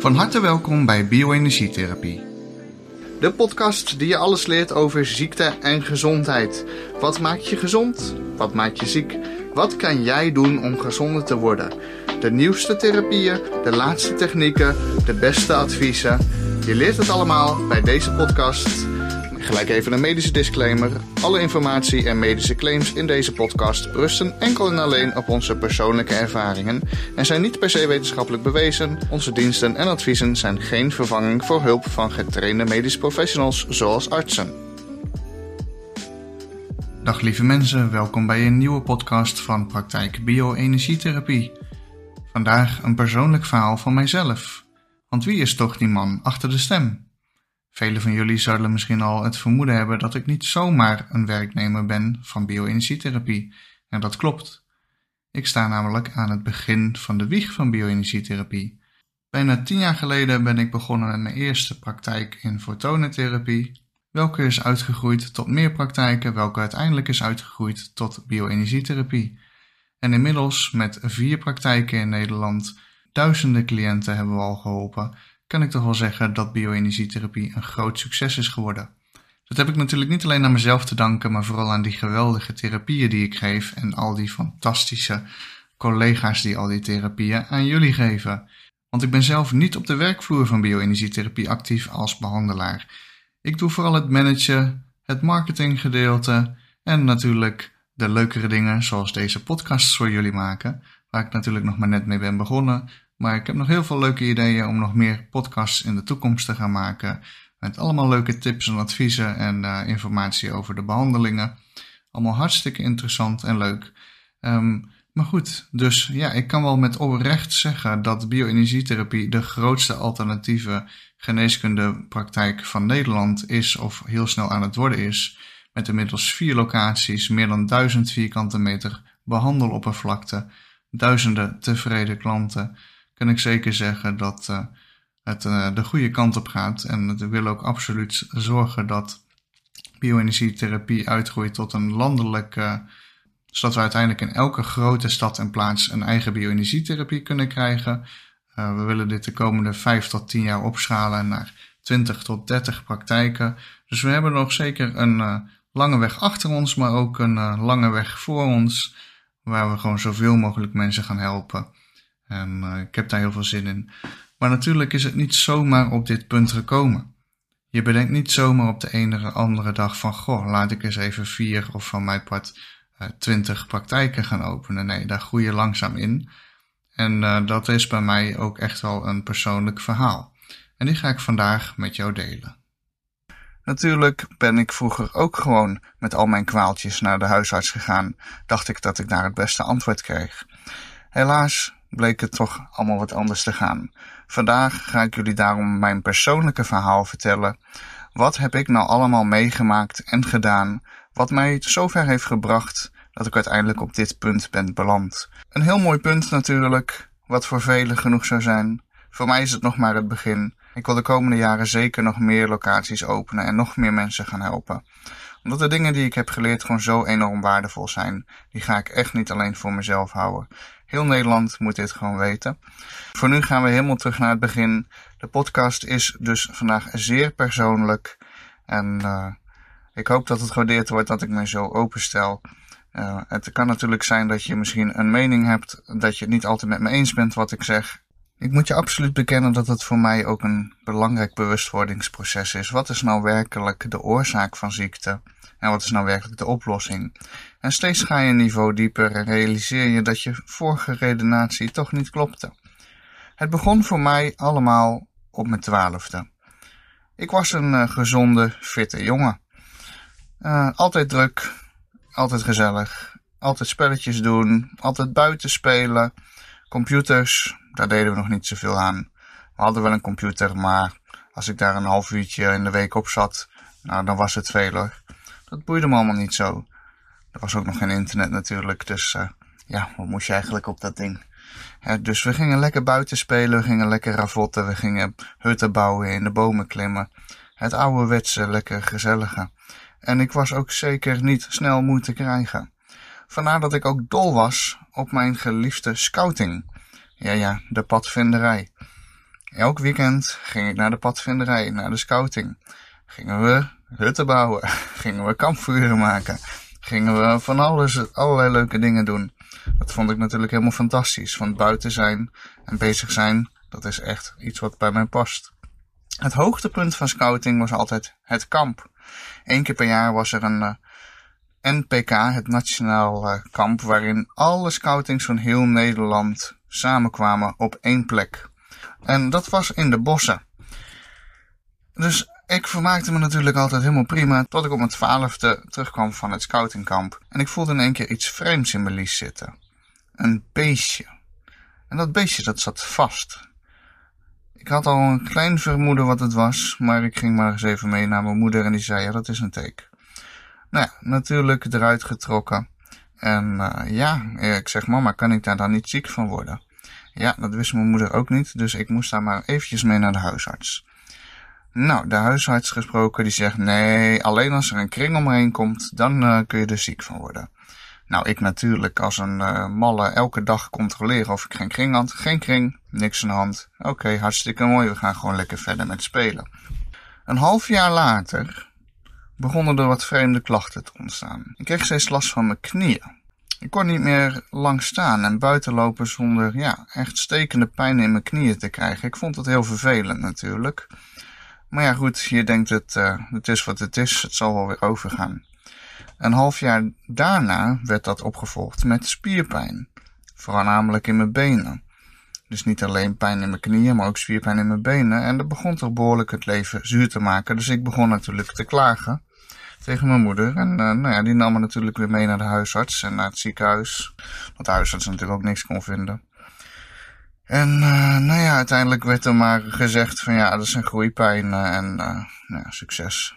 Van harte welkom bij Bioenergietherapie. De podcast die je alles leert over ziekte en gezondheid. Wat maakt je gezond? Wat maakt je ziek? Wat kan jij doen om gezonder te worden? De nieuwste therapieën, de laatste technieken, de beste adviezen. Je leert het allemaal bij deze podcast. Gelijk even een medische disclaimer. Alle informatie en medische claims in deze podcast rusten enkel en alleen op onze persoonlijke ervaringen en zijn niet per se wetenschappelijk bewezen. Onze diensten en adviezen zijn geen vervanging voor hulp van getrainde medische professionals zoals artsen. Dag lieve mensen, welkom bij een nieuwe podcast van Praktijk Bioenergietherapie. Vandaag een persoonlijk verhaal van mijzelf. Want wie is toch die man achter de stem? Velen van jullie zullen misschien al het vermoeden hebben dat ik niet zomaar een werknemer ben van bioenergietherapie. En dat klopt. Ik sta namelijk aan het begin van de wieg van bioenergietherapie. Bijna tien jaar geleden ben ik begonnen met mijn eerste praktijk in fotonentherapie, welke is uitgegroeid tot meer praktijken, welke uiteindelijk is uitgegroeid tot bioenergietherapie. En inmiddels met vier praktijken in Nederland, duizenden cliënten hebben we al geholpen kan ik toch wel zeggen dat bioenergietherapie een groot succes is geworden. Dat heb ik natuurlijk niet alleen aan mezelf te danken, maar vooral aan die geweldige therapieën die ik geef en al die fantastische collega's die al die therapieën aan jullie geven. Want ik ben zelf niet op de werkvloer van bioenergietherapie actief als behandelaar. Ik doe vooral het managen, het marketinggedeelte en natuurlijk de leukere dingen zoals deze podcasts voor jullie maken, waar ik natuurlijk nog maar net mee ben begonnen, maar ik heb nog heel veel leuke ideeën om nog meer podcasts in de toekomst te gaan maken. Met allemaal leuke tips en adviezen en uh, informatie over de behandelingen. Allemaal hartstikke interessant en leuk. Um, maar goed, dus ja, ik kan wel met oprecht zeggen dat bioenergietherapie de grootste alternatieve geneeskundepraktijk van Nederland is of heel snel aan het worden is. Met inmiddels vier locaties, meer dan duizend vierkante meter behandeloppervlakte, duizenden tevreden klanten kan ik zeker zeggen dat uh, het uh, de goede kant op gaat. En we willen ook absoluut zorgen dat bioenergietherapie uitgroeit tot een landelijke. Zodat we uiteindelijk in elke grote stad en plaats een eigen bioenergietherapie kunnen krijgen. we willen dit de komende 5 tot 10 jaar opschalen naar 20 tot 30 praktijken. Dus we hebben nog zeker een lange weg achter ons, maar ook een lange weg voor ons. Waar we gewoon zoveel mogelijk mensen gaan helpen. En uh, ik heb daar heel veel zin in. Maar natuurlijk is het niet zomaar op dit punt gekomen. Je bedenkt niet zomaar op de ene andere dag van, goh, laat ik eens even vier of van mijn part uh, twintig praktijken gaan openen. Nee, daar groei je langzaam in. En uh, dat is bij mij ook echt wel een persoonlijk verhaal. En die ga ik vandaag met jou delen. Natuurlijk ben ik vroeger ook gewoon met al mijn kwaaltjes naar de huisarts gegaan. Dacht ik dat ik daar het beste antwoord kreeg. Helaas bleek het toch allemaal wat anders te gaan. Vandaag ga ik jullie daarom mijn persoonlijke verhaal vertellen. Wat heb ik nou allemaal meegemaakt en gedaan, wat mij zover heeft gebracht dat ik uiteindelijk op dit punt ben beland. Een heel mooi punt natuurlijk, wat voor velen genoeg zou zijn. Voor mij is het nog maar het begin. Ik wil de komende jaren zeker nog meer locaties openen en nog meer mensen gaan helpen. Omdat de dingen die ik heb geleerd gewoon zo enorm waardevol zijn. Die ga ik echt niet alleen voor mezelf houden. Heel Nederland moet dit gewoon weten. Voor nu gaan we helemaal terug naar het begin. De podcast is dus vandaag zeer persoonlijk. En uh, ik hoop dat het gewaardeerd wordt dat ik me zo openstel. Uh, het kan natuurlijk zijn dat je misschien een mening hebt, dat je het niet altijd met me eens bent wat ik zeg. Ik moet je absoluut bekennen dat het voor mij ook een belangrijk bewustwordingsproces is. Wat is nou werkelijk de oorzaak van ziekte? En wat is nou werkelijk de oplossing? En steeds ga je een niveau dieper en realiseer je dat je vorige redenatie toch niet klopte. Het begon voor mij allemaal op mijn twaalfde. Ik was een uh, gezonde, fitte jongen. Uh, altijd druk, altijd gezellig, altijd spelletjes doen, altijd buiten spelen. Computers, daar deden we nog niet zoveel aan. We hadden wel een computer, maar als ik daar een half uurtje in de week op zat, nou, dan was het veel hoor. Dat boeide me allemaal niet zo. Er was ook nog geen internet natuurlijk, dus uh, ja, wat moest je eigenlijk op dat ding? dus we gingen lekker buiten spelen, we gingen lekker ravotten, we gingen hutten bouwen, in de bomen klimmen. Het ouderwetse, lekker gezellige. En ik was ook zeker niet snel moe te krijgen. Vandaar dat ik ook dol was op mijn geliefde scouting. Ja, ja, de padvinderij. Elk weekend ging ik naar de padvinderij, naar de scouting. Gingen we hutten bouwen, gingen we kampvuren maken, gingen we van alles, allerlei leuke dingen doen. Dat vond ik natuurlijk helemaal fantastisch. Want buiten zijn en bezig zijn, dat is echt iets wat bij mij past. Het hoogtepunt van scouting was altijd het kamp. Eén keer per jaar was er een eh, NPK, het Nationaal uh, Kamp, waarin alle scoutings van heel Nederland samenkwamen op één plek. En dat was in de bossen. Dus ik vermaakte me natuurlijk altijd helemaal prima, tot ik op mijn twaalfde terugkwam van het scoutingkamp. En ik voelde in één keer iets vreemds in mijn lies zitten. Een beestje. En dat beestje dat zat vast. Ik had al een klein vermoeden wat het was, maar ik ging maar eens even mee naar mijn moeder en die zei, ja, dat is een teken. Nou ja, natuurlijk eruit getrokken. En uh, ja, ik zeg, mama, kan ik daar dan niet ziek van worden? Ja, dat wist mijn moeder ook niet, dus ik moest daar maar eventjes mee naar de huisarts. Nou, de huisarts gesproken, die zegt, nee, alleen als er een kring omheen komt, dan uh, kun je er ziek van worden. Nou, ik natuurlijk als een uh, malle elke dag controleren of ik geen kring had. Geen kring, niks aan de hand. Oké, hartstikke mooi, we gaan gewoon lekker verder met spelen. Een half jaar later begonnen er wat vreemde klachten te ontstaan. Ik kreeg steeds last van mijn knieën. Ik kon niet meer lang staan en buiten lopen zonder ja, echt stekende pijn in mijn knieën te krijgen. Ik vond het heel vervelend natuurlijk. Maar ja, goed, je denkt het, uh, het is wat het is, het zal wel weer overgaan. Een half jaar daarna werd dat opgevolgd met spierpijn. Voornamelijk in mijn benen. Dus niet alleen pijn in mijn knieën, maar ook spierpijn in mijn benen. En dat begon toch behoorlijk het leven zuur te maken. Dus ik begon natuurlijk te klagen tegen mijn moeder. En uh, nou ja, die nam me natuurlijk weer mee naar de huisarts en naar het ziekenhuis. Want de huisarts natuurlijk ook niks kon vinden. En uh, nou ja, uiteindelijk werd er maar gezegd van ja, dat is een groeipijn en uh, nou ja, succes.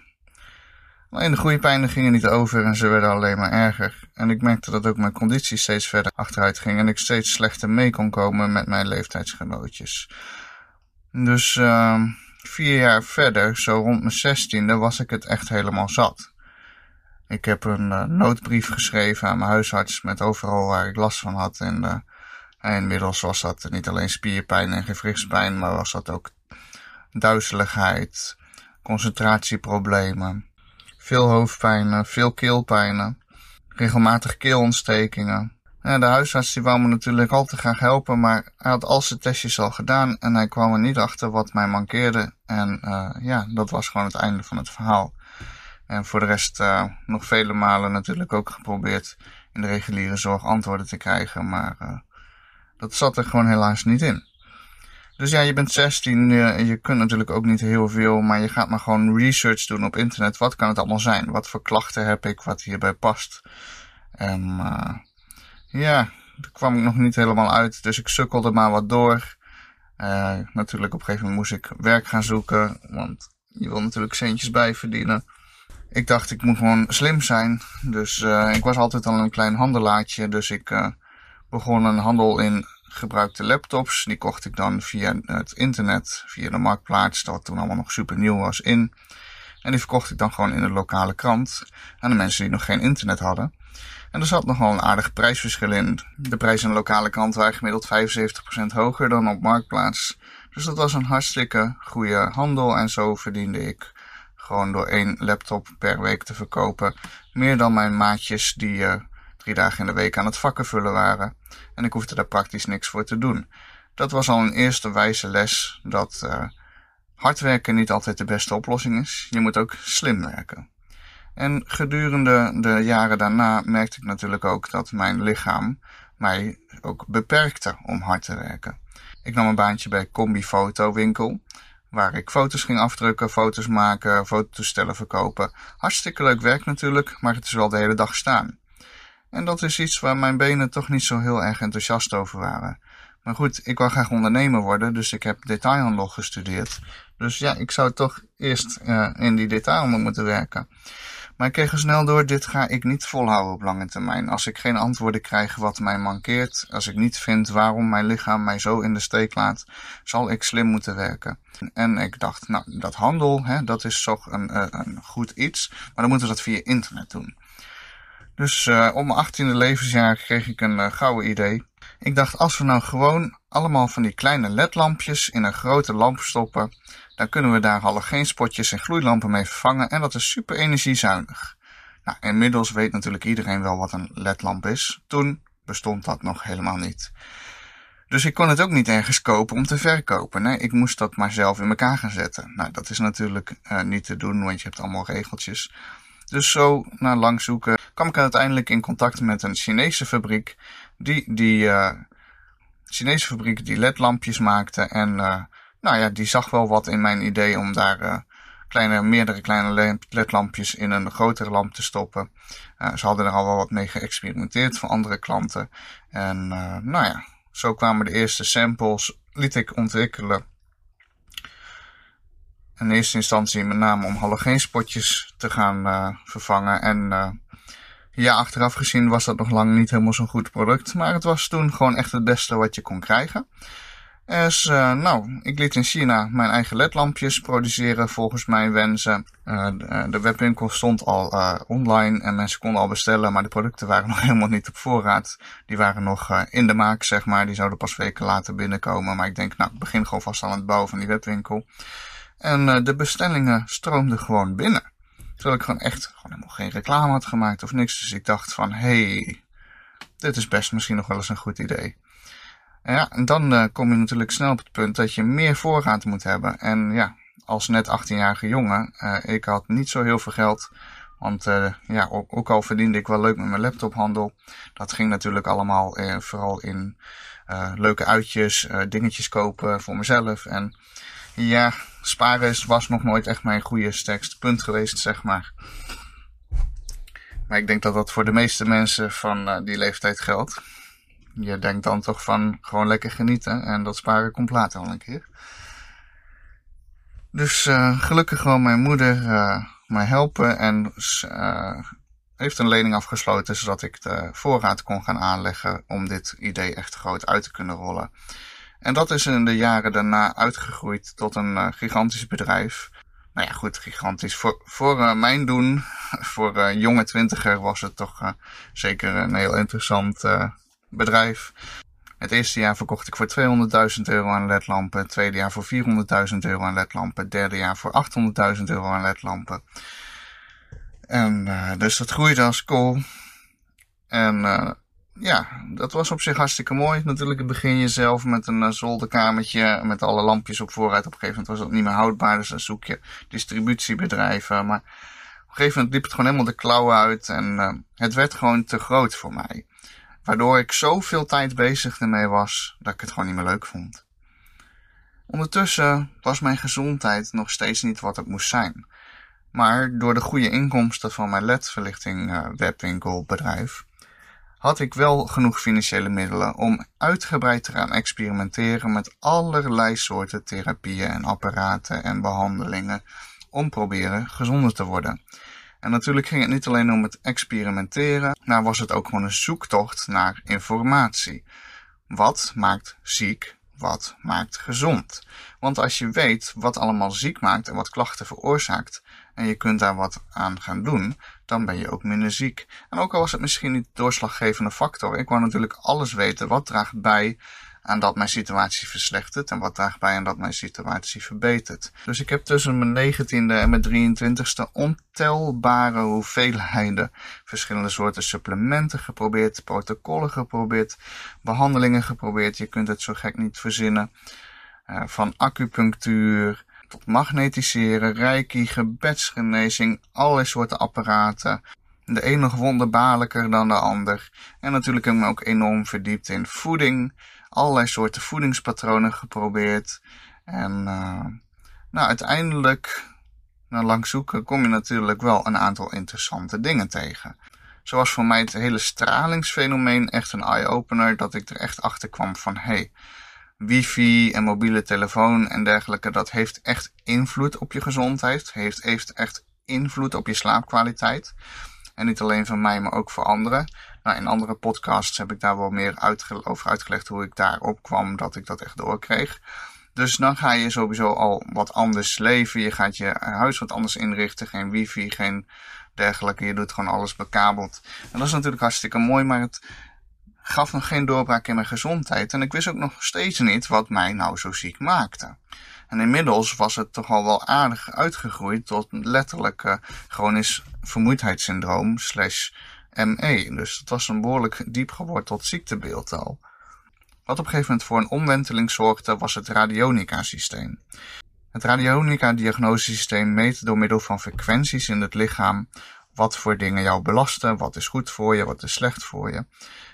Alleen de groeipijnen gingen niet over en ze werden alleen maar erger. En ik merkte dat ook mijn conditie steeds verder achteruit ging en ik steeds slechter mee kon komen met mijn leeftijdsgenootjes. Dus uh, vier jaar verder, zo rond mijn zestiende, was ik het echt helemaal zat. Ik heb een uh, noodbrief geschreven aan mijn huisarts met overal waar ik last van had. En, uh, en inmiddels was dat niet alleen spierpijn en gewrichtspijn, maar was dat ook duizeligheid, concentratieproblemen veel hoofdpijnen, veel keelpijnen, regelmatig keelontstekingen. Ja, de huisarts die wou me natuurlijk al te graag helpen, maar hij had al zijn testjes al gedaan en hij kwam er niet achter wat mij mankeerde. En uh, ja, dat was gewoon het einde van het verhaal. En voor de rest uh, nog vele malen natuurlijk ook geprobeerd in de reguliere zorg antwoorden te krijgen, maar uh, dat zat er gewoon helaas niet in. Dus ja, je bent 16, je, je kunt natuurlijk ook niet heel veel, maar je gaat maar gewoon research doen op internet. Wat kan het allemaal zijn? Wat voor klachten heb ik, wat hierbij past? En uh, ja, daar kwam ik nog niet helemaal uit, dus ik sukkelde maar wat door. Natuurlijk op een gegeven moment moest ik werk gaan zoeken, want je wil natuurlijk centjes bijverdienen. Ik dacht, ik moet gewoon slim zijn. Dus uh, ik was altijd al een klein handelaartje, dus ik begon een handel in gebruikte laptops. Die kocht ik dan via het internet, via de marktplaats, dat toen allemaal nog super nieuw was, in. En die verkocht ik dan gewoon in de lokale krant aan de mensen die nog geen internet hadden. En er zat nogal een aardig prijsverschil in. De prijs in de lokale krant waren gemiddeld 75% hoger dan op marktplaats. Dus dat was een hartstikke goede handel en zo verdiende ik gewoon door één laptop per week te verkopen. Meer dan mijn maatjes die uh, drie dagen in de week aan het vakken vullen waren. En ik hoefde daar praktisch niks voor te doen. Dat was al een eerste wijze les dat uh, hard werken niet altijd de beste oplossing is. Je moet ook slim werken. En gedurende de jaren daarna merkte ik natuurlijk ook dat mijn lichaam mij ook beperkte om hard te werken. Ik nam een baantje bij Combi Fotowinkel, waar ik foto's ging afdrukken, foto's maken, fototoestellen verkopen. Hartstikke leuk werk natuurlijk, maar het is wel de hele dag staan. En dat is iets waar mijn benen toch niet zo heel erg enthousiast over waren. Maar goed, ik wou graag ondernemer worden, dus ik heb detailhandel gestudeerd. Dus ja, ik zou toch eerst uh, in die detailhandel moeten werken. Maar ik kreeg er snel door, dit ga ik niet volhouden op lange termijn. Als ik geen antwoorden krijg wat mij mankeert, als ik niet vind waarom mijn lichaam mij zo in de steek laat, zal ik slim moeten werken. En ik dacht, nou, dat handel, hè, dat is toch een, uh, een goed iets, maar dan moeten we dat via internet doen. Dus uh, op mijn achttiende levensjaar kreeg ik een uh, gouden idee. Ik dacht, als we nou gewoon allemaal van die kleine ledlampjes in een grote lamp stoppen, dan kunnen we daar halogeenspotjes en gloeilampen mee vervangen en dat is super energiezuinig. Nou, inmiddels weet natuurlijk iedereen wel wat een ledlamp is. Toen bestond dat nog helemaal niet. Dus ik kon het ook niet ergens kopen om te verkopen. Nee, ik moest dat maar zelf in elkaar gaan zetten. Nou, dat is natuurlijk uh, niet te doen, want je hebt allemaal regeltjes. Dus zo, na lang zoeken, kwam ik uiteindelijk in contact met een Chinese fabriek. Die, die uh, Chinese fabriek die ledlampjes maakte. En uh, nou ja, die zag wel wat in mijn idee om daar kleine, meerdere kleine ledlampjes in een grotere lamp te stoppen. ze hadden er al wel wat mee geëxperimenteerd voor andere klanten. En nou ja, zo kwamen de eerste samples, liet ik ontwikkelen. In eerste instantie met name om halogeenspotjes te gaan uh, vervangen. En uh, ja, achteraf gezien was dat nog lang niet helemaal zo'n goed product. Maar het was toen gewoon echt het beste wat je kon krijgen. Dus nou, ik liet in China mijn eigen ledlampjes produceren volgens mijn wensen. Uh, de webwinkel stond al online en mensen konden al bestellen, maar de producten waren nog helemaal niet op voorraad. Die waren nog in de maak, zeg maar. Die zouden pas weken later binnenkomen. Maar ik denk, nou, ik begin gewoon vast aan het bouwen van die webwinkel. En de bestellingen stroomden gewoon binnen. Terwijl ik gewoon echt gewoon helemaal geen reclame had gemaakt of niks. Dus ik dacht van, hey, dit is best misschien nog wel eens een goed idee. Ja, en dan uh, kom je natuurlijk snel op het punt dat je meer voorraad moet hebben. En ja, als net 18-jarige jongen, uh, ik had niet zo heel veel geld. Want uh, ja, ook, ook, al verdiende ik wel leuk met mijn laptophandel. Dat ging natuurlijk allemaal vooral in leuke uitjes, dingetjes kopen voor mezelf. En ja, sparen was nog nooit echt mijn goede sterkste punt geweest, zeg maar. Maar ik denk dat dat voor de meeste mensen van die leeftijd geldt je denkt dan toch van gewoon lekker genieten. En dat sparen komt later al een keer. Dus uh, gelukkig gewoon mijn moeder uh, mij helpen en uh, heeft een lening afgesloten zodat ik de voorraad kon gaan aanleggen om dit idee echt groot uit te kunnen rollen. En dat is in de jaren daarna uitgegroeid tot een gigantisch bedrijf. Nou ja, goed, gigantisch. Voor, voor mijn doen, voor jonge twintiger, was het toch zeker een heel interessant bedrijf. Het eerste jaar verkocht ik voor 200.000 euro aan ledlampen. Het tweede jaar voor 400.000 euro aan ledlampen. Het derde jaar voor 800.000 euro aan ledlampen. En uh, dus dat groeide als kool. En uh, ja, dat was op zich hartstikke mooi. Natuurlijk begin je zelf met een uh, zolderkamertje met alle lampjes op vooruit. Op een gegeven moment was dat niet meer houdbaar, dus dan zoek je distributiebedrijven. Maar op een gegeven moment liep het gewoon helemaal de klauwen uit en het werd gewoon te groot voor mij. Waardoor ik zoveel tijd bezig ermee was dat ik het gewoon niet meer leuk vond. Ondertussen was mijn gezondheid nog steeds niet wat het moest zijn. Maar door de goede inkomsten van mijn ledverlichting uh, webwinkelbedrijf had ik wel genoeg financiële middelen om uitgebreid te gaan experimenteren met allerlei soorten therapieën en apparaten en behandelingen om proberen gezonder te worden. En natuurlijk ging het niet alleen om het experimenteren, maar was het ook gewoon een zoektocht naar informatie. Wat maakt ziek? Wat maakt gezond? Want als je weet wat allemaal ziek maakt en wat klachten veroorzaakt, en je kunt daar wat aan gaan doen, dan ben je ook minder ziek. En ook al was het misschien niet doorslaggevende factor, ik wou natuurlijk alles weten wat draagt bij aan dat mijn situatie verslechtert en wat draagt bij aan dat mijn situatie verbetert. Dus ik heb tussen mijn negentiende en mijn 23ste ontelbare hoeveelheden verschillende soorten supplementen geprobeerd, protocollen geprobeerd, behandelingen geprobeerd. Je kunt het zo gek niet verzinnen. Uh, van acupunctuur tot magnetiseren, reiki, gebedsgenezing, allerlei soorten apparaten. De een nog wonderbaarlijker dan de ander. En natuurlijk heb ik me ook enorm verdiept in voeding, allerlei soorten voedingspatronen geprobeerd. En uh, nou, uiteindelijk, na lang zoeken, kom je natuurlijk wel een aantal interessante dingen tegen. Zoals voor mij het hele stralingsfenomeen echt een eye-opener, dat ik er echt achter kwam van hey, wifi en mobiele telefoon en dergelijke, dat heeft echt invloed op je gezondheid, heeft, echt invloed op je slaapkwaliteit. En niet alleen van mij, maar ook voor anderen. Nou, in andere podcasts heb ik daar wel meer over uitgelegd hoe ik daarop kwam dat ik dat echt doorkreeg. Dus dan ga je sowieso al wat anders leven. Je gaat je huis wat anders inrichten. Geen wifi, geen dergelijke. Je doet gewoon alles bekabeld. En dat is natuurlijk hartstikke mooi. Maar het gaf nog geen doorbraak in mijn gezondheid. En ik wist ook nog steeds niet wat mij nou zo ziek maakte. En inmiddels was het toch al wel aardig uitgegroeid tot letterlijk uh, chronisch vermoeidheidssyndroom slash ME. Dus het was een behoorlijk diep geworteld ziektebeeld al. Wat op een gegeven moment voor een omwenteling zorgde was het radionica-systeem. Het radionica-diagnosesysteem meet door middel van frequenties in het lichaam wat voor dingen jou belasten, wat is goed voor je, wat is slecht voor je.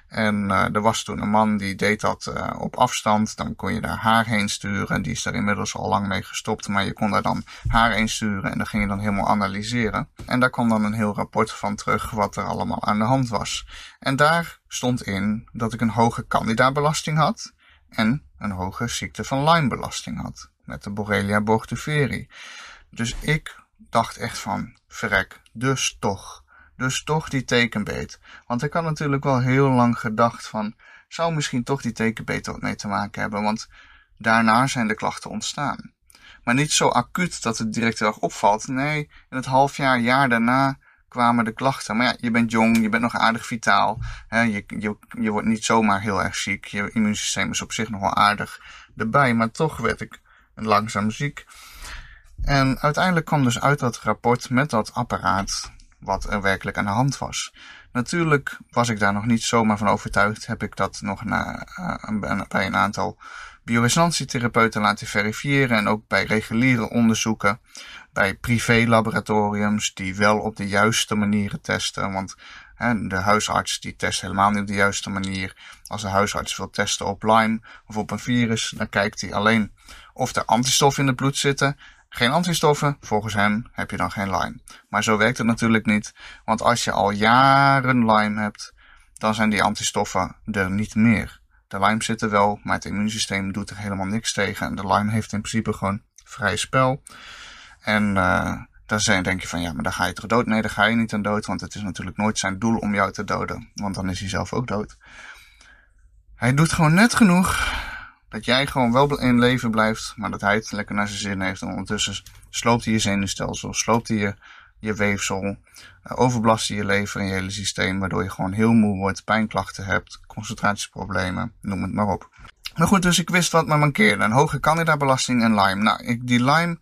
En uh, er was toen een man die deed dat uh, op afstand. Dan kon je daar haar heen sturen. Die is daar inmiddels al lang mee gestopt. Maar je kon daar dan haar heen sturen. En dan ging je dan helemaal analyseren. En daar kwam dan een heel rapport van terug wat er allemaal aan de hand was. En daar stond in dat ik een hoge candida-belasting had. En een hoge ziekte van Lyme-belasting had. Met de Borrelia burgdorferi. Dus ik dacht echt van, verrek, dus toch. Dus toch die tekenbeet. Want ik had natuurlijk wel heel lang gedacht van, zou misschien toch die tekenbeet wat mee te maken hebben, want daarna zijn de klachten ontstaan. Maar niet zo acuut dat het direct erg opvalt. Nee, in het half jaar, jaar daarna kwamen de klachten. Maar ja, je bent jong, je bent nog aardig vitaal. Hè, je, je, je wordt niet zomaar heel erg ziek. Je immuunsysteem is op zich nog wel aardig erbij. Maar toch werd ik langzaam ziek. En uiteindelijk kwam dus uit dat rapport met dat apparaat wat er werkelijk aan de hand was. Natuurlijk was ik daar nog niet zomaar van overtuigd. Heb ik dat nog uh, bij een aantal bioresonantietherapeuten laten verifiëren. En ook bij reguliere onderzoeken. Bij privé-laboratoriums die wel op de juiste manieren testen. Want de huisarts die test helemaal niet op de juiste manier. Als de huisarts wil testen op Lyme of op een virus, dan kijkt hij alleen of er antistoffen in het bloed zitten. Geen antistoffen, volgens hem heb je dan geen Lyme. Maar zo werkt het natuurlijk niet, want als je al jaren Lyme hebt, dan zijn die antistoffen er niet meer. De Lyme zit er wel, maar het immuunsysteem doet er helemaal niks tegen. En de Lyme heeft in principe gewoon vrij spel. En uh, dan denk je van ja, maar dan ga je toch dood? Nee, dan ga je niet aan dood, want het is natuurlijk nooit zijn doel om jou te doden. Want dan is hij zelf ook dood. Hij doet gewoon net genoeg dat jij gewoon wel in leven blijft, maar dat hij het lekker naar zijn zin heeft. En ondertussen sloopt hij je zenuwstelsel, sloopt hij je, je weefsel, uh, overbelast hij je lever en je hele systeem, waardoor je gewoon heel moe wordt, pijnklachten hebt, concentratieproblemen, noem het maar op. Maar goed, dus ik wist wat me mankeerde. Een hoge candida-belasting en Lyme. Nou, ik, die Lyme,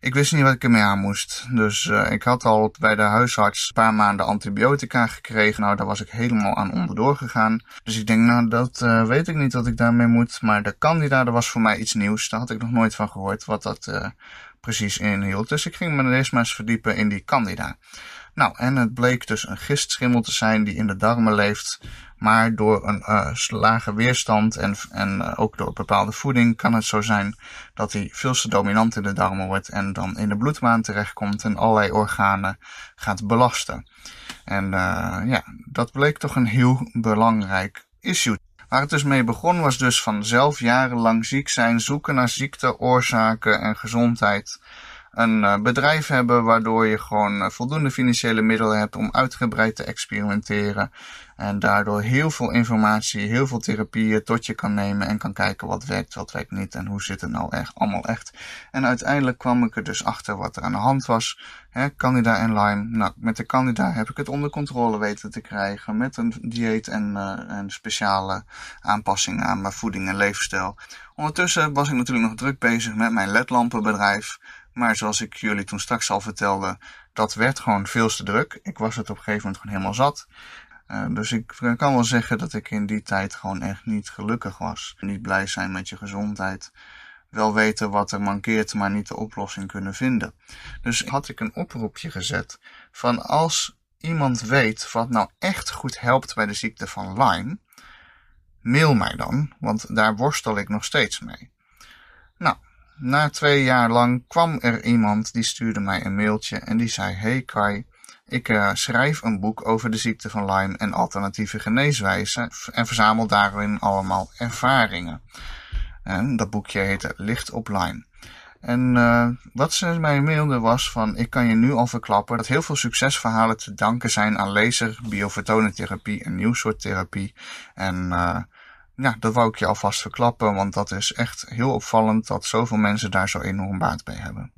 ik wist niet wat ik ermee aan moest. Dus uh, ik had al bij de huisarts een paar maanden antibiotica gekregen. Nou, daar was ik helemaal aan onderdoor gegaan. Dus ik denk, nou, dat uh, weet ik niet wat ik daarmee moet. Maar de candida, dat was voor mij iets nieuws. Daar had ik nog nooit van gehoord wat dat uh, precies inhield. Dus ik ging me eerst maar eens verdiepen in die candida. Nou, en het bleek dus een gistschimmel te zijn die in de darmen leeft. Maar door een uh, lage weerstand en, en uh, ook door bepaalde voeding kan het zo zijn dat hij veel te dominant in de darmen wordt en dan in de bloedbaan terechtkomt en allerlei organen gaat belasten. En uh, ja, dat bleek toch een heel belangrijk issue. Waar het dus mee begon was dus van zelf jarenlang ziek zijn, zoeken naar ziekteoorzaken en gezondheid een uh, bedrijf hebben waardoor je gewoon uh, voldoende financiële middelen hebt om uitgebreid te experimenteren. En daardoor heel veel informatie, heel veel therapieën tot je kan nemen en kan kijken wat werkt, wat werkt niet en hoe zit het nou echt, allemaal echt. En uiteindelijk kwam ik er dus achter wat er aan de hand was. Hè, Candida en Lyme. Nou, met de Candida heb ik het onder controle weten te krijgen met een dieet en, uh, en speciale aanpassingen aan mijn voeding en levensstijl. Ondertussen was ik natuurlijk nog druk bezig met mijn ledlampenbedrijf. Maar zoals ik jullie toen straks al vertelde, dat werd gewoon veel te druk. Ik was het op een gegeven moment gewoon helemaal zat. Uh, dus ik kan wel zeggen dat ik in die tijd gewoon echt niet gelukkig was. Niet blij zijn met je gezondheid. Wel weten wat er mankeert, maar niet de oplossing kunnen vinden. Dus had ik een oproepje gezet van als iemand weet wat nou echt goed helpt bij de ziekte van Lyme, mail mij dan, want daar worstel ik nog steeds mee. Nou, na twee jaar lang kwam er iemand die stuurde mij een mailtje en die zei: Hey Kai, ik uh, schrijf een boek over de ziekte van Lyme en alternatieve geneeswijzen en verzamel daarin allemaal ervaringen. En dat boekje heette Licht op Lyme. En uh, wat ze mij mailde was van, ik kan je nu al verklappen dat heel veel succesverhalen te danken zijn aan laser, biofotonentherapie en nieuw soort therapie. En ja, dat wou ik je alvast verklappen, want dat is echt heel opvallend dat zoveel mensen daar zo enorm baat bij hebben.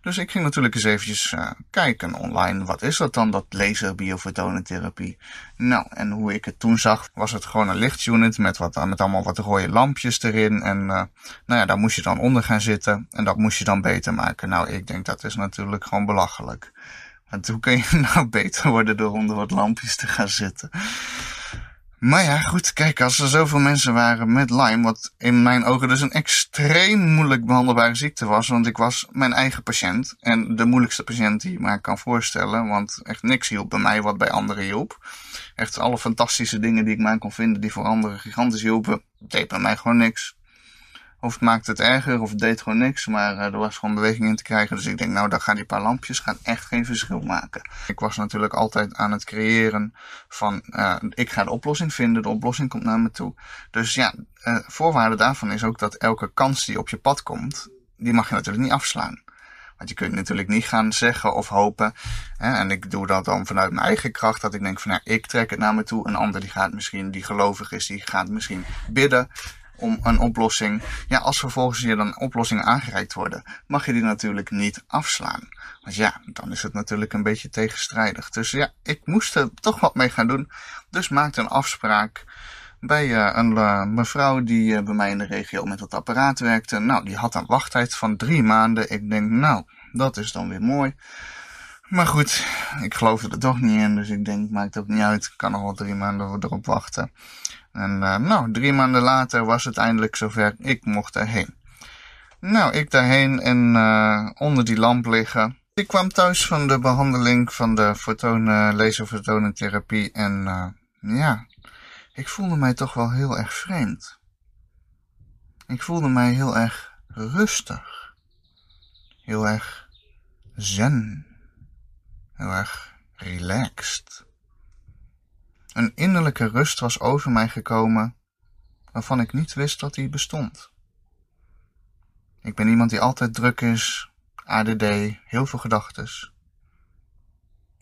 Dus ik ging natuurlijk eens eventjes uh, kijken online. Wat is dat dan, dat laserbiofotonentherapie? Nou, en hoe ik het toen zag, was het gewoon een lichtunit met, wat, met allemaal wat rode lampjes erin. En uh, nou ja, daar moest je dan onder gaan zitten. En dat moest je dan beter maken. Nou, ik denk dat is natuurlijk gewoon belachelijk. Want hoe kun je nou beter worden door onder wat lampjes te gaan zitten? Maar ja, goed, kijk, als er zoveel mensen waren met Lyme, wat in mijn ogen dus een extreem moeilijk behandelbare ziekte was, want ik was mijn eigen patiënt en de moeilijkste patiënt die je maar kan voorstellen, want echt niks hielp bij mij wat bij anderen hielp. Echt alle fantastische dingen die ik mij kon vinden die voor anderen gigantisch hielpen, deed bij mij gewoon niks. Of het maakte het erger, of het deed gewoon niks. Maar uh, er was gewoon beweging in te krijgen. Dus ik denk, nou, dan gaan die paar lampjes gaan echt geen verschil maken. Ik was natuurlijk altijd aan het creëren van, uh, ik ga de oplossing vinden. De oplossing komt naar me toe. Dus ja, uh, voorwaarde daarvan is ook dat elke kans die op je pad komt, die mag je natuurlijk niet afslaan. Want je kunt natuurlijk niet gaan zeggen of hopen. Hè, en ik doe dat dan vanuit mijn eigen kracht. Dat ik denk van, nou, ik trek het naar me toe. Een ander die gaat misschien, die gelovig is, die gaat misschien bidden om een oplossing. Ja, als vervolgens je dan oplossingen aangereikt worden, mag je die natuurlijk niet afslaan. Want ja, dan is het natuurlijk een beetje tegenstrijdig. Dus ja, ik moest er toch wat mee gaan doen. Dus maakte een afspraak bij uh, een uh, mevrouw die uh, bij mij in de regio met het apparaat werkte. Nou, die had een wachttijd van drie maanden. Ik denk, nou, dat is dan weer mooi. Maar goed, ik geloofde er toch niet in, dus ik denk, maakt ook niet uit. Ik kan nog wel drie maanden erop wachten. En uh, nou, drie maanden later was het eindelijk zover. Ik mocht erheen. Nou, ik daarheen en uh, onder die lamp liggen. Ik kwam thuis van de behandeling van de fotonen, laserfotonentherapie. En uh, ja, ik voelde mij toch wel heel erg vreemd. Ik voelde mij heel erg rustig. Heel erg zen. Heel erg relaxed. Een innerlijke rust was over mij gekomen, waarvan ik niet wist dat die bestond. Ik ben iemand die altijd druk is, ADD, heel veel gedachtes.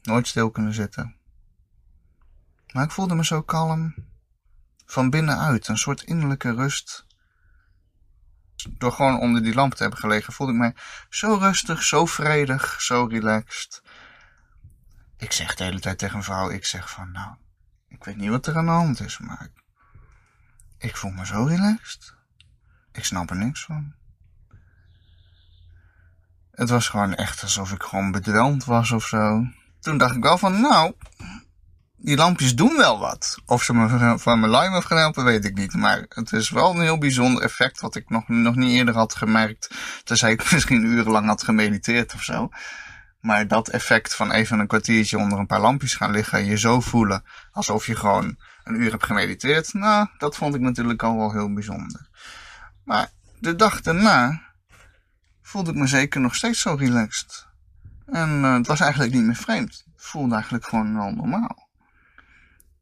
Nooit stil kunnen zitten. Maar ik voelde me zo kalm, van binnenuit, een soort innerlijke rust. Door gewoon onder die lamp te hebben gelegen, voelde ik mij zo rustig, zo vredig, zo relaxed. Ik zeg de hele tijd tegen een vrouw, ik zeg van, nou, ik weet niet wat er aan de hand is, maar ik voel me zo relaxed. Ik snap er niks van. Het was gewoon echt alsof ik gewoon bedwelmd was of zo. Toen dacht ik wel van, nou, die lampjes doen wel wat. Of ze me van mijn lime hebben helpen, weet ik niet. Maar het is wel een heel bijzonder effect wat ik nog, nog niet eerder had gemerkt. Tenzij ik misschien urenlang had gemediteerd of zo. Maar dat effect van even een kwartiertje onder een paar lampjes gaan liggen en je zo voelen alsof je gewoon een uur hebt gemediteerd, nou, dat vond ik natuurlijk al wel heel bijzonder. Maar de dag daarna voelde ik me zeker nog steeds zo relaxed. En uh, het was eigenlijk niet meer vreemd. Het voelde eigenlijk gewoon wel normaal.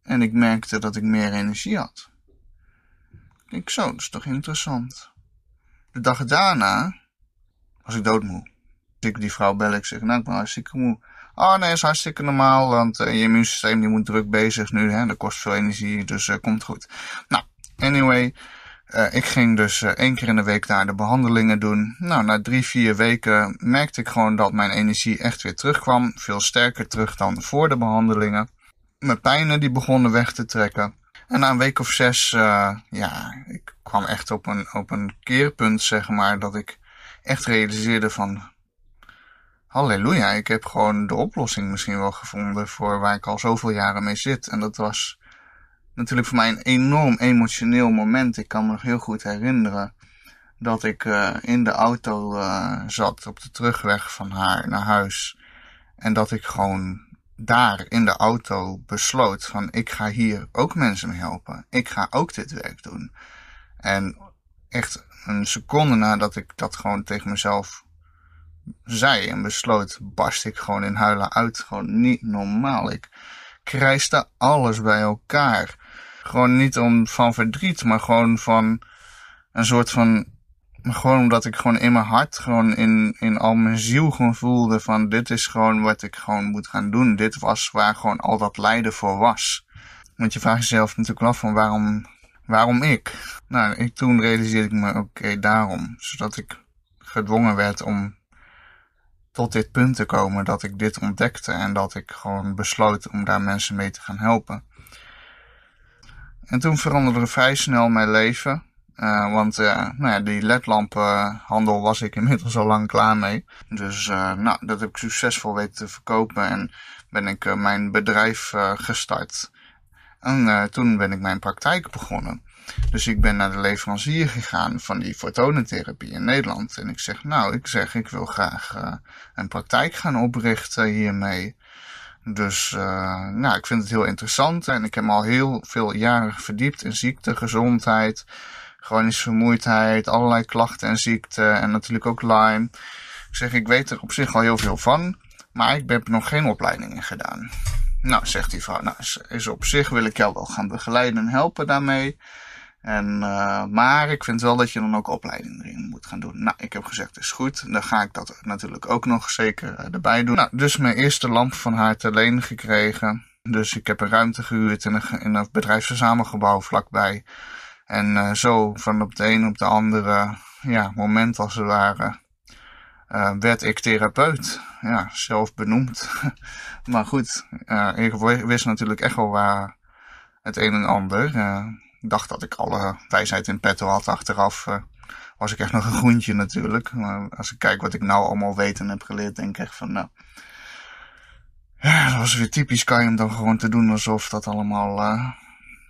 En ik merkte dat ik meer energie had. Ik zo, dat is toch interessant. De dag daarna was ik doodmoe ik die vrouw bel. Ik zeg, nou, ik ben hartstikke moe. Oh nee, is hartstikke normaal, want uh, je immuunsysteem die moet druk bezig nu. Hè? Dat kost veel energie, dus uh, komt goed. Nou, anyway, uh, ik ging dus één keer in de week daar de behandelingen doen. Nou, na drie, vier weken merkte ik gewoon dat mijn energie echt weer terugkwam. Veel sterker terug dan voor de behandelingen. Mijn pijnen die begonnen weg te trekken. En na een week of zes, ja, ik kwam echt op een, op een keerpunt, zeg maar, dat ik echt realiseerde van, halleluja, ik heb gewoon de oplossing misschien wel gevonden voor waar ik al zoveel jaren mee zit. En dat was natuurlijk voor mij een enorm emotioneel moment. Ik kan me nog heel goed herinneren dat ik uh, in de auto uh, zat op de terugweg van haar naar huis. En dat ik gewoon daar in de auto besloot van ik ga hier ook mensen mee helpen. Ik ga ook dit werk doen. En echt een seconde nadat ik dat gewoon tegen mezelf zei en besloot, barst ik gewoon in huilen uit. Gewoon niet normaal. Ik krijste alles bij elkaar. Gewoon niet om van verdriet, maar gewoon van een soort van. Gewoon omdat ik gewoon in mijn hart, gewoon in, in al mijn ziel gewoon voelde van dit is gewoon wat ik gewoon moet gaan doen. Dit was waar gewoon al dat lijden voor was. Want je vraagt jezelf natuurlijk af van waarom, waarom ik? Nou, ik, toen realiseerde ik me, oké, daarom. Zodat ik gedwongen werd om tot dit punt te komen dat ik dit ontdekte en dat ik gewoon besloot om daar mensen mee te gaan helpen. En toen veranderde vrij snel mijn leven. Uh, want uh, nou ja, die ledlampenhandel was ik inmiddels al lang klaar mee. Dus uh, nou, dat heb ik succesvol weten te verkopen en ben ik mijn bedrijf gestart. En toen ben ik mijn praktijk begonnen. Dus ik ben naar de leverancier gegaan van die fotonentherapie in Nederland. En ik zeg, nou, ik zeg, ik wil graag een praktijk gaan oprichten hiermee. Dus uh, nou, ik vind het heel interessant en ik heb me al heel veel jaren verdiept in ziekte, gezondheid, chronische vermoeidheid, allerlei klachten en ziekten en natuurlijk ook Lyme. Ik zeg, ik weet er op zich al heel veel van, maar ik heb nog geen opleidingen gedaan. Nou, zegt die vrouw, nou, is op zich wil ik jou wel gaan begeleiden en helpen daarmee. En, uh, maar ik vind wel dat je dan ook opleiding erin moet gaan doen. Nou, ik heb gezegd, is goed. Dan ga ik dat natuurlijk ook nog zeker uh, erbij doen. Nou, dus mijn eerste lamp van haar te leen gekregen. Dus ik heb een ruimte gehuurd in een, in bedrijfsverzamelgebouw vlakbij. En uh, zo van op de een op de andere ja, moment als het ware werd ik therapeut. Ja, zelf benoemd. maar goed, ik wist natuurlijk echt wel waar het een en ander dacht dat ik alle wijsheid in petto had. Achteraf uh, was ik echt nog een groentje natuurlijk. Maar als ik kijk wat ik nou allemaal weet en heb geleerd, denk ik echt van nou... Ja, dat was weer typisch hem dan gewoon te doen alsof dat allemaal... Uh,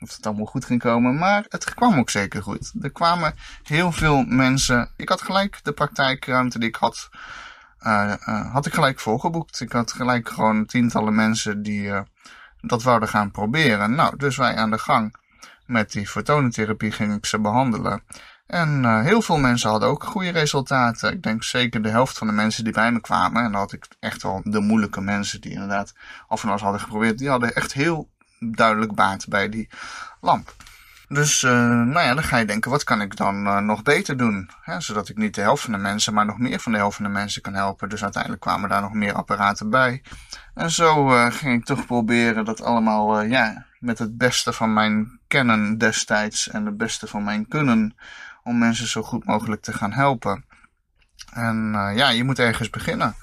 of het allemaal goed ging komen. Maar het kwam ook zeker goed. Er kwamen heel veel mensen. Ik had gelijk de praktijkruimte die ik had. Uh, had ik gelijk volgeboekt. Ik had gelijk gewoon tientallen mensen die dat wouden gaan proberen. Nou, dus wij aan de gang met die fotonentherapie ging ik ze behandelen. En uh, heel veel mensen hadden ook goede resultaten. Ik denk zeker de helft van de mensen die bij me kwamen, en dan had ik echt wel de moeilijke mensen die inderdaad of en alles hadden geprobeerd, die hadden echt heel duidelijk baat bij die lamp. Dus uh, nou ja, dan ga je denken, wat kan ik dan uh, nog beter doen? Zodat ik niet de helft van de mensen, maar nog meer van de helft van de mensen kan helpen. Dus uiteindelijk kwamen daar nog meer apparaten bij. En zo uh, ging ik toch proberen dat allemaal ja, met het beste van mijn kennen destijds en het beste van mijn kunnen om mensen zo goed mogelijk te gaan helpen. En uh, ja, je moet ergens beginnen.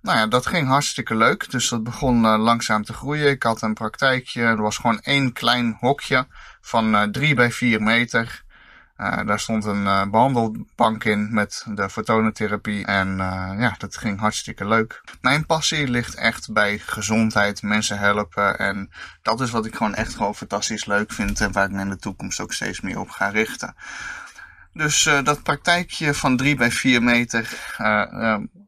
Nou ja, dat ging hartstikke leuk. Dus dat begon uh, langzaam te groeien. Ik had een praktijkje. Er was gewoon één klein hokje van uh, drie bij vier meter. Uh, daar stond een uh, behandelbank in met de fotonentherapie. En uh, ja, dat ging hartstikke leuk. Mijn passie ligt echt bij gezondheid, mensen helpen. En dat is wat ik gewoon echt gewoon fantastisch leuk vind. En waar ik me in de toekomst ook steeds meer op ga richten. Dus dat praktijkje van 3 bij 4 meter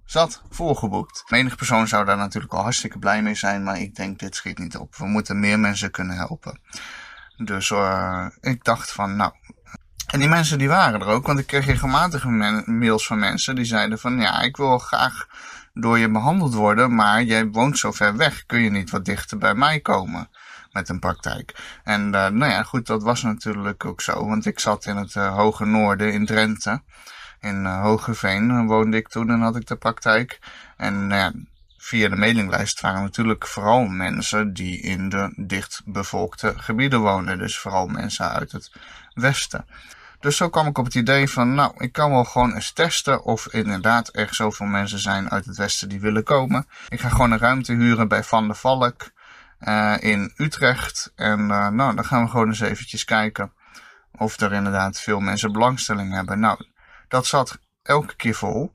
zat volgeboekt. Menige persoon zou daar natuurlijk al hartstikke blij mee zijn. Maar ik denk, dit schiet niet op. We moeten meer mensen kunnen helpen. Dus ik dacht van, nou, en die mensen die waren er ook, want ik kreeg regelmatig mails van mensen die zeiden van ja, ik wil graag door je behandeld worden, maar jij woont zo ver weg, kun je niet wat dichter bij mij komen met een praktijk. En uh, nou ja, goed, dat was natuurlijk ook zo, want ik zat in het uh, hoge noorden in Drenthe. In uh, Hogeveen woonde ik toen en had ik de praktijk. En nou ja, via de mailinglijst waren natuurlijk vooral mensen die in de dichtbevolkte gebieden wonen. Dus vooral mensen uit het westen. Dus zo kwam ik op het idee van, nou, ik kan wel gewoon eens testen of inderdaad er zoveel mensen zijn uit het westen die willen komen. Ik ga gewoon een ruimte huren bij Van der Valk uh, in Utrecht. En uh, nou, dan gaan we gewoon eens eventjes kijken of er inderdaad veel mensen belangstelling hebben. Nou, dat zat elke keer vol.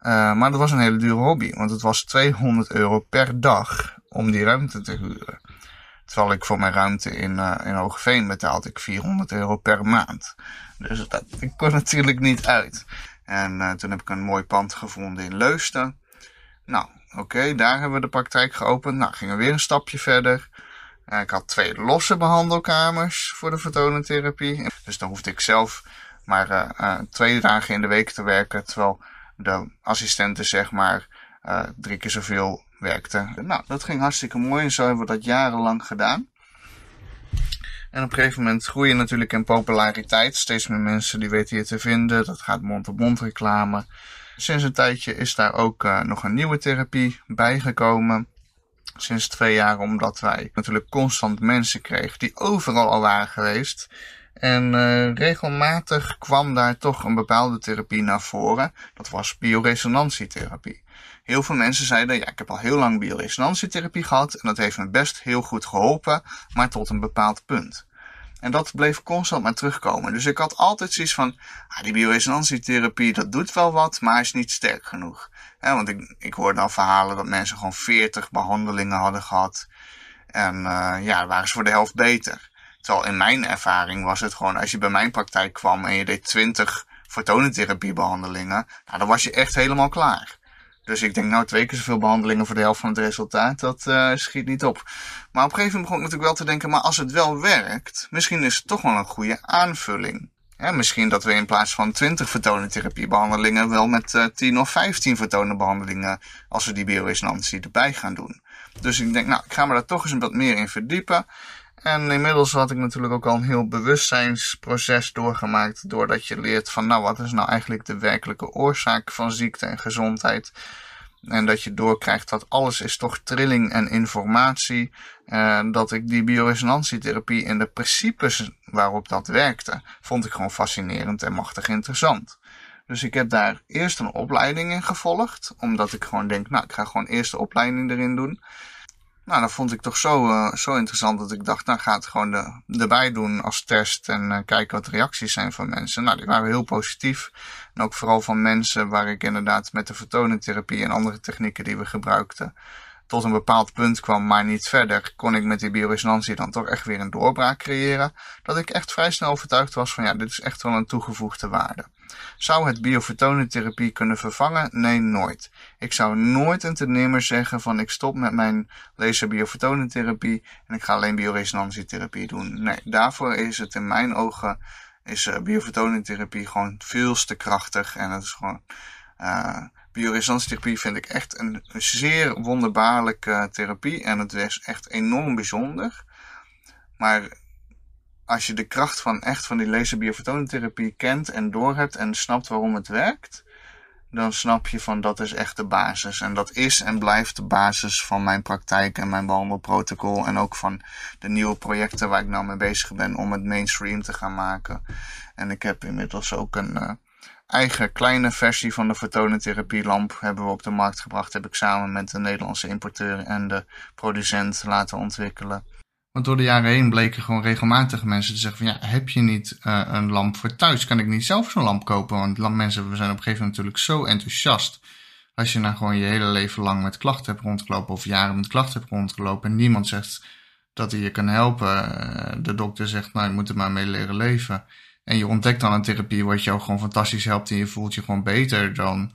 Uh, maar dat was een hele dure hobby, want het was 200 euro per dag om die ruimte te huren. Terwijl ik voor mijn ruimte in, uh, in Hogeveen betaalde ik 400 euro per maand. Dus dat ik kon natuurlijk niet uit. En uh, toen heb ik een mooi pand gevonden in Leusden. Nou, oké, daar hebben we de praktijk geopend. Nou, gingen we weer een stapje verder. Uh, ik had twee losse behandelkamers voor de fotonentherapie. Dus dan hoefde ik zelf maar uh, twee dagen in de week te werken. Terwijl de assistenten zeg maar drie keer zoveel werkte. Nou, dat ging hartstikke mooi en zo hebben we dat jarenlang gedaan. En op een gegeven moment groei je natuurlijk in populariteit. Steeds meer mensen die weten je te vinden. Dat gaat mond-op-mond reclame. Sinds een tijdje is daar ook uh, nog een nieuwe therapie bijgekomen. Sinds twee jaar omdat wij natuurlijk constant mensen kregen die overal al waren geweest. En uh, regelmatig kwam daar toch een bepaalde therapie naar voren. Dat was bioresonantietherapie. Heel veel mensen zeiden, ja, ik heb al heel lang bioresonantietherapie gehad en dat heeft me best heel goed geholpen, maar tot een bepaald punt. En dat bleef constant maar terugkomen. Dus ik had altijd zoiets van, ah, die bioresonantietherapie, dat doet wel wat, maar is niet sterk genoeg. want ik, ik hoorde al verhalen dat mensen gewoon 40 behandelingen hadden gehad. En uh, ja, waren ze voor de helft beter. Terwijl in mijn ervaring was het gewoon, als je bij mijn praktijk kwam en je deed 20 fotonentherapiebehandelingen, nou, dan was je echt helemaal klaar. Dus ik denk, nou, twee keer zoveel behandelingen voor de helft van het resultaat, dat uh, schiet niet op. Maar op een gegeven moment begon ik natuurlijk wel te denken, maar als het wel werkt, misschien is het toch wel een goede aanvulling. Ja, misschien dat we in plaats van 20 fotonentherapiebehandelingen wel met uh, 10 of 15 fotonenbehandelingen, als we die bioresonantie erbij gaan doen. Dus ik denk, nou, ik ga me daar toch eens wat meer in verdiepen. En inmiddels had ik natuurlijk ook al een heel bewustzijnsproces doorgemaakt. Doordat je leert van, nou, wat is nou eigenlijk de werkelijke oorzaak van ziekte en gezondheid. En dat je doorkrijgt dat alles is toch trilling en informatie. En dat ik die bioresonantietherapie en de principes waarop dat werkte, vond ik gewoon fascinerend en machtig interessant. Dus ik heb daar eerst een opleiding in gevolgd. Omdat ik gewoon denk, nou, ik ga gewoon eerst de opleiding erin doen. Nou, dat vond ik toch zo, uh, zo interessant dat ik dacht, nou ga het gewoon de, erbij doen als test en uh, kijken wat de reacties zijn van mensen. Nou, die waren heel positief. En ook vooral van mensen waar ik inderdaad met de vertonentherapie en andere technieken die we gebruikten tot een bepaald punt kwam, maar niet verder, kon ik met die bioresonantie dan toch echt weer een doorbraak creëren. Dat ik echt vrij snel overtuigd was van ja, dit is echt wel een toegevoegde waarde. Zou het biofotonentherapie kunnen vervangen? Nee, nooit. Ik zou nooit en ten nimmer zeggen van ik stop met mijn laserbiofotonentherapie en ik ga alleen bioresonantietherapie doen. Nee, daarvoor is het in mijn ogen is uh, biofotonentherapie gewoon veel te krachtig en het is gewoon uh, bioresonantietherapie vind ik echt een, zeer wonderbaarlijke therapie en het is echt enorm bijzonder. Maar als je de kracht van echt van die laserbiofotonentherapie kent en doorhebt en snapt waarom het werkt, dan snap je van dat is echt de basis. En dat is en blijft de basis van mijn praktijk en mijn behandelprotocol. En ook van de nieuwe projecten waar ik nou mee bezig ben om het mainstream te gaan maken. En ik heb inmiddels ook een uh, eigen kleine versie van de fotonentherapielamp hebben we op de markt gebracht. Heb ik samen met de Nederlandse importeur en de producent laten ontwikkelen. Want door de jaren heen bleken gewoon regelmatig mensen te zeggen van ja, heb je niet uh, een lamp voor thuis? Kan ik niet zelf zo'n lamp kopen? Want mensen, we zijn op een gegeven moment natuurlijk zo enthousiast. Als je nou gewoon je hele leven lang met klachten hebt rondgelopen of jaren met klachten hebt rondgelopen en niemand zegt dat hij je kan helpen. Uh, de dokter zegt nou, je moet er maar mee leren leven. En je ontdekt dan een therapie wat jou gewoon fantastisch helpt en je voelt je gewoon beter dan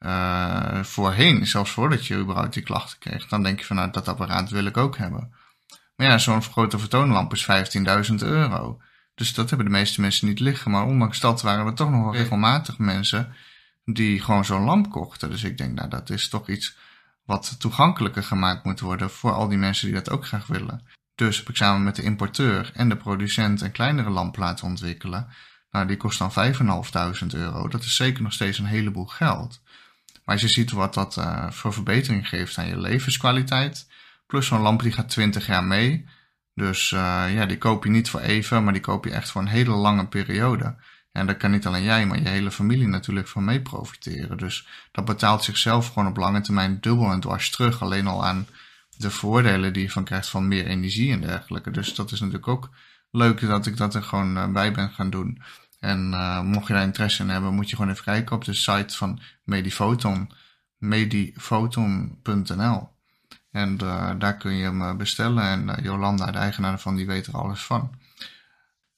uh, voorheen. Zelfs voordat je überhaupt die klachten kreeg. Dan denk je van nou, dat apparaat wil ik ook hebben. Maar ja, zo'n grote vertoonlamp is 15.000 euro. Dus dat hebben de meeste mensen niet liggen. Maar ondanks dat waren er toch nog wel regelmatig mensen die gewoon zo'n lamp kochten. Dus ik denk, nou, dat is toch iets wat toegankelijker gemaakt moet worden voor al die mensen die dat ook graag willen. Dus heb ik samen met de importeur en de producent een kleinere lamp laten ontwikkelen. Nou, die kost dan 5.500 euro. Dat is zeker nog steeds een heleboel geld. Maar als je ziet wat dat uh, voor verbetering geeft aan je levenskwaliteit, Plus zo'n lamp die gaat 20 jaar mee. Dus uh, ja, die koop je niet voor even, maar die koop je echt voor een hele lange periode. En daar kan niet alleen jij, maar je hele familie natuurlijk van mee profiteren. Dus dat betaalt zichzelf gewoon op lange termijn dubbel en dwars terug. Alleen al aan de voordelen die je van krijgt van meer energie en dergelijke. Dus dat is natuurlijk ook leuk dat ik dat er gewoon uh, bij ben gaan doen. En uh, mocht je daar interesse in hebben, moet je gewoon even kijken op de site van Medifoton, medifoton.nl. En uh, daar kun je hem eh, bestellen. En Jolanda, de eigenaar van, die weet er alles van.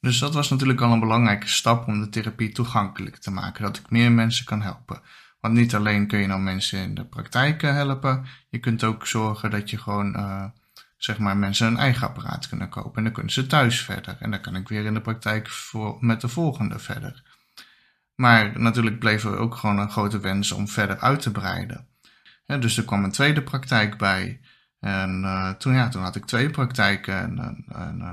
Dus dat was natuurlijk al een belangrijke stap om de therapie toegankelijk te maken. Dat ik meer mensen kan helpen. Want niet alleen kun je nou mensen in de praktijk helpen. Je kunt ook zorgen dat je gewoon, uh, zeg maar, mensen een eigen apparaat kunnen kopen. En dan kunnen ze thuis verder. En dan kan ik weer in de praktijk voor, met de volgende verder. Maar natuurlijk bleef er ook gewoon een grote wens om verder uit te breiden. dus er kwam een tweede praktijk bij. En uh, toen, ja, toen had ik twee praktijken en,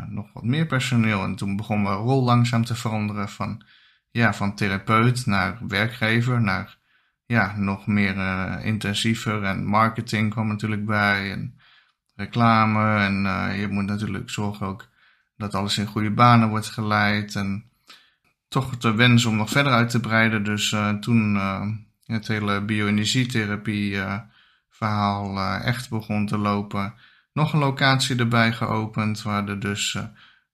nog wat meer personeel. En toen begon mijn rol langzaam te veranderen van, ja, van therapeut naar werkgever, naar ja, nog meer uh, intensiever. En marketing kwam natuurlijk bij en reclame. En je moet natuurlijk zorgen ook dat alles in goede banen wordt geleid. En toch de wens om nog verder uit te breiden. Dus toen het hele bio-energietherapie verhaal echt begon te lopen, nog een locatie erbij geopend. Waar er dus,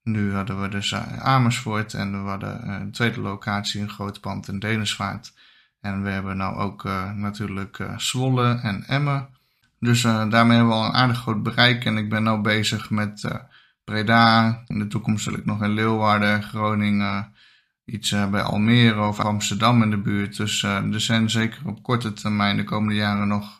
nu hadden we dus Amersfoort en we hadden een tweede locatie, een groot pand in Denesvaart. En we hebben nou ook natuurlijk Zwolle en Emmen. Dus uh, daarmee hebben we al een aardig groot bereik. En ik ben nu bezig met Breda. In de toekomst zal ik nog in Leeuwarden, Groningen, iets bij Almere of Amsterdam in de buurt. Dus er zijn zeker op korte termijn de komende jaren nog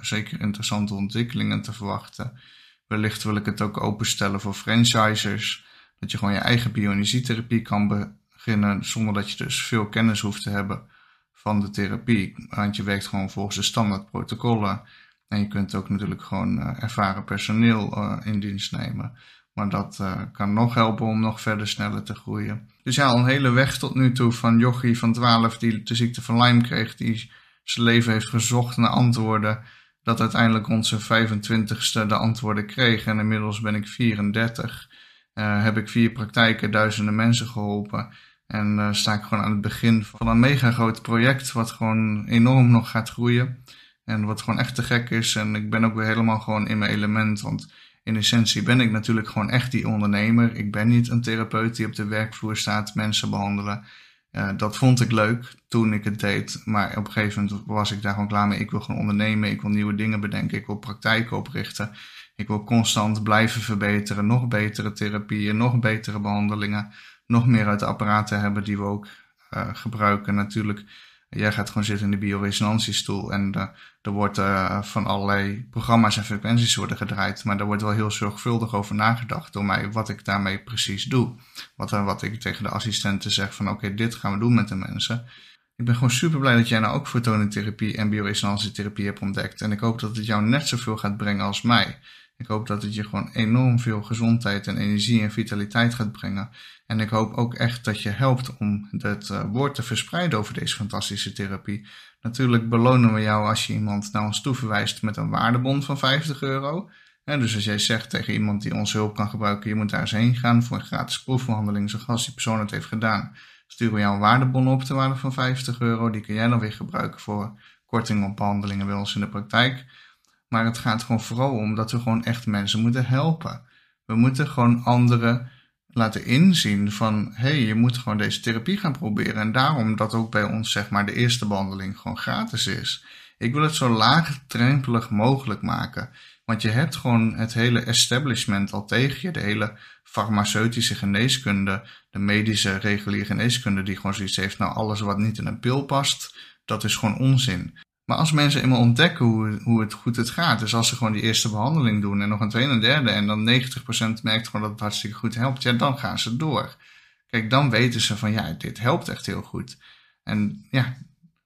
zeker interessante ontwikkelingen te verwachten. Wellicht wil ik het ook openstellen voor franchisers. Dat je gewoon je eigen bioenergietherapie kan beginnen zonder dat je dus veel kennis hoeft te hebben van de therapie. Want je werkt gewoon volgens de standaard protocollen. En je kunt ook natuurlijk gewoon uh, ervaren personeel uh, in dienst nemen. Maar dat uh, kan nog helpen om nog verder sneller te groeien. Dus ja, een hele weg tot nu toe van Jochie van 12 die de ziekte van Lyme kreeg, die zijn leven heeft gezocht naar antwoorden. Dat uiteindelijk zijn 25ste de antwoorden kreeg. En inmiddels ben ik 34. heb ik vier praktijken, duizenden mensen geholpen. En sta ik gewoon aan het begin van een mega groot project, wat gewoon enorm nog gaat groeien. En wat gewoon echt te gek is. En ik ben ook weer helemaal gewoon in mijn element. Want in essentie ben ik natuurlijk gewoon echt die ondernemer. Ik ben niet een therapeut die op de werkvloer staat, mensen behandelen. Uh, dat vond ik leuk toen ik het deed. Maar op een gegeven moment was ik daar gewoon klaar mee. Ik wil gewoon ondernemen. Ik wil nieuwe dingen bedenken. Ik wil praktijken oprichten. Ik wil constant blijven verbeteren. Nog betere therapieën, nog betere behandelingen. Nog meer uit de apparaten hebben die we ook uh, gebruiken. Natuurlijk Jij gaat gewoon zitten in de bioresonantiestoel en er wordt uh, van allerlei programma's en frequenties worden gedraaid. Maar daar wordt wel heel zorgvuldig over nagedacht door mij wat ik daarmee precies doe. Wat, uh, wat ik tegen de assistenten zeg van oké, dit gaan we doen met de mensen. Ik ben gewoon super blij dat jij nou ook fotonentherapie en bioresonantietherapie hebt ontdekt. En ik hoop dat het jou net zoveel gaat brengen als mij. Ik hoop dat het je gewoon enorm veel gezondheid en energie en vitaliteit gaat brengen. En ik hoop ook echt dat je helpt om het uh, woord te verspreiden over deze fantastische therapie. Natuurlijk belonen we jou als je iemand naar ons toe verwijst met een waardebon van 50 euro. En dus als jij zegt tegen iemand die onze hulp kan gebruiken, je moet daar eens heen gaan voor een gratis proefbehandeling, zoals die persoon het heeft gedaan, sturen we jou een waardebon op ter waarde van 50 euro. Die kun jij dan weer gebruiken voor korting op behandelingen bij ons in de praktijk. Maar het gaat gewoon vooral om dat we gewoon echt mensen moeten helpen. We moeten gewoon anderen laten inzien van, hé, hey, je moet gewoon deze therapie gaan proberen. En daarom dat ook bij ons, zeg maar, de eerste behandeling gewoon gratis is. Ik wil het zo laagdrempelig mogelijk maken. Want je hebt gewoon het hele establishment al tegen je. De hele farmaceutische geneeskunde, de medische reguliere geneeskunde, die gewoon zoiets heeft, nou alles wat niet in een pil past, dat is gewoon onzin. Maar als mensen eenmaal ontdekken hoe, hoe het goed het gaat, dus als ze gewoon die eerste behandeling doen en nog een tweede en derde en dan 90% merkt gewoon dat het hartstikke goed helpt, ja, dan gaan ze door. Kijk, dan weten ze van ja, dit helpt echt heel goed. En ja,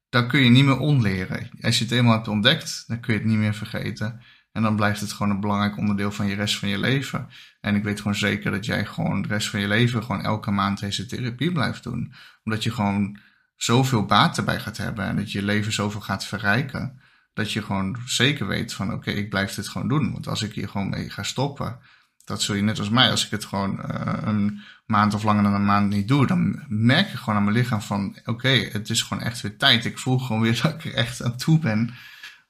dan kun je niet meer onleren. Als je het eenmaal hebt ontdekt, dan kun je het niet meer vergeten. En dan blijft het gewoon een belangrijk onderdeel van je rest van je leven. En ik weet gewoon zeker dat jij gewoon de rest van je leven gewoon elke maand deze therapie blijft doen. Omdat je gewoon zoveel baat erbij gaat hebben en dat je leven zoveel gaat verrijken, dat je gewoon zeker weet van oké, ik blijf dit gewoon doen. Want als ik hier gewoon mee ga stoppen, dat zul je net als mij, als ik het gewoon uh, een maand of langer dan een maand niet doe, dan merk je gewoon aan mijn lichaam van oké, het is gewoon echt weer tijd. Ik voel gewoon weer dat ik er echt aan toe ben.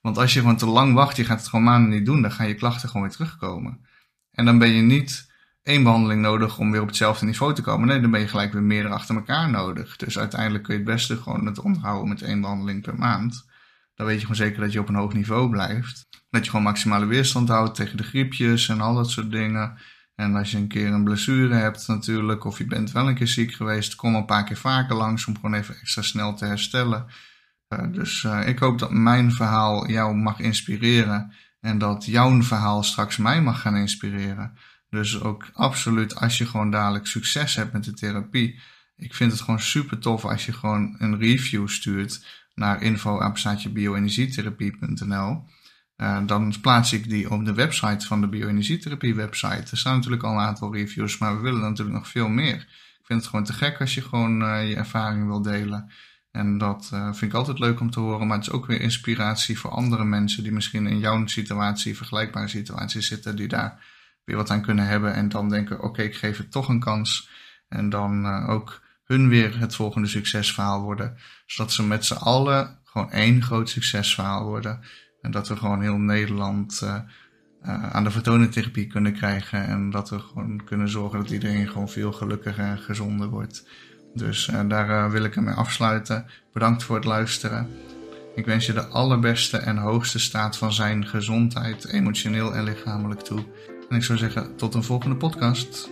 Want als je gewoon te lang wacht, je gaat het gewoon maanden niet doen, dan gaan je klachten gewoon weer terugkomen. En dan ben je niet één behandeling nodig om weer op hetzelfde niveau te komen. Nee, dan ben je gelijk weer meerdere achter elkaar nodig. Dus uiteindelijk kun je het beste gewoon het onderhouden met één behandeling per maand. Dan weet je gewoon zeker dat je op een hoog niveau blijft. Dat je gewoon maximale weerstand houdt tegen de griepjes en al dat soort dingen. En als je een keer een blessure hebt natuurlijk, of je bent wel een keer ziek geweest, kom een paar keer vaker langs om gewoon even extra snel te herstellen. Uh, dus uh, ik hoop dat mijn verhaal jou mag inspireren en dat jouw verhaal straks mij mag gaan inspireren. Dus ook absoluut als je gewoon dadelijk succes hebt met de therapie. Ik vind het gewoon super tof als je gewoon een review stuurt naar info@bioenergietherapie.nl. Uh, dan plaats ik die op de website van de bioenergietherapie website. Er staan natuurlijk al een aantal reviews, maar we willen natuurlijk nog veel meer. Ik vind het gewoon te gek als je gewoon uh, je ervaring wil delen. En dat uh, vind ik altijd leuk om te horen, maar het is ook weer inspiratie voor andere mensen die misschien in jouw situatie, vergelijkbare situaties zitten, die daar weer wat aan kunnen hebben. En dan denken, oké, ik geef het toch een kans. En dan ook hun weer het volgende succesverhaal worden. Zodat ze met z'n allen gewoon één groot succesverhaal worden. En dat we gewoon heel Nederland uh, uh, aan de fotonentherapie kunnen krijgen. En dat we gewoon kunnen zorgen dat iedereen gewoon veel gelukkiger en gezonder wordt. Dus daar wil ik ermee afsluiten. Bedankt voor het luisteren. Ik wens je de allerbeste en hoogste staat van zijn gezondheid, emotioneel en lichamelijk toe. En ik zou zeggen, tot een volgende podcast.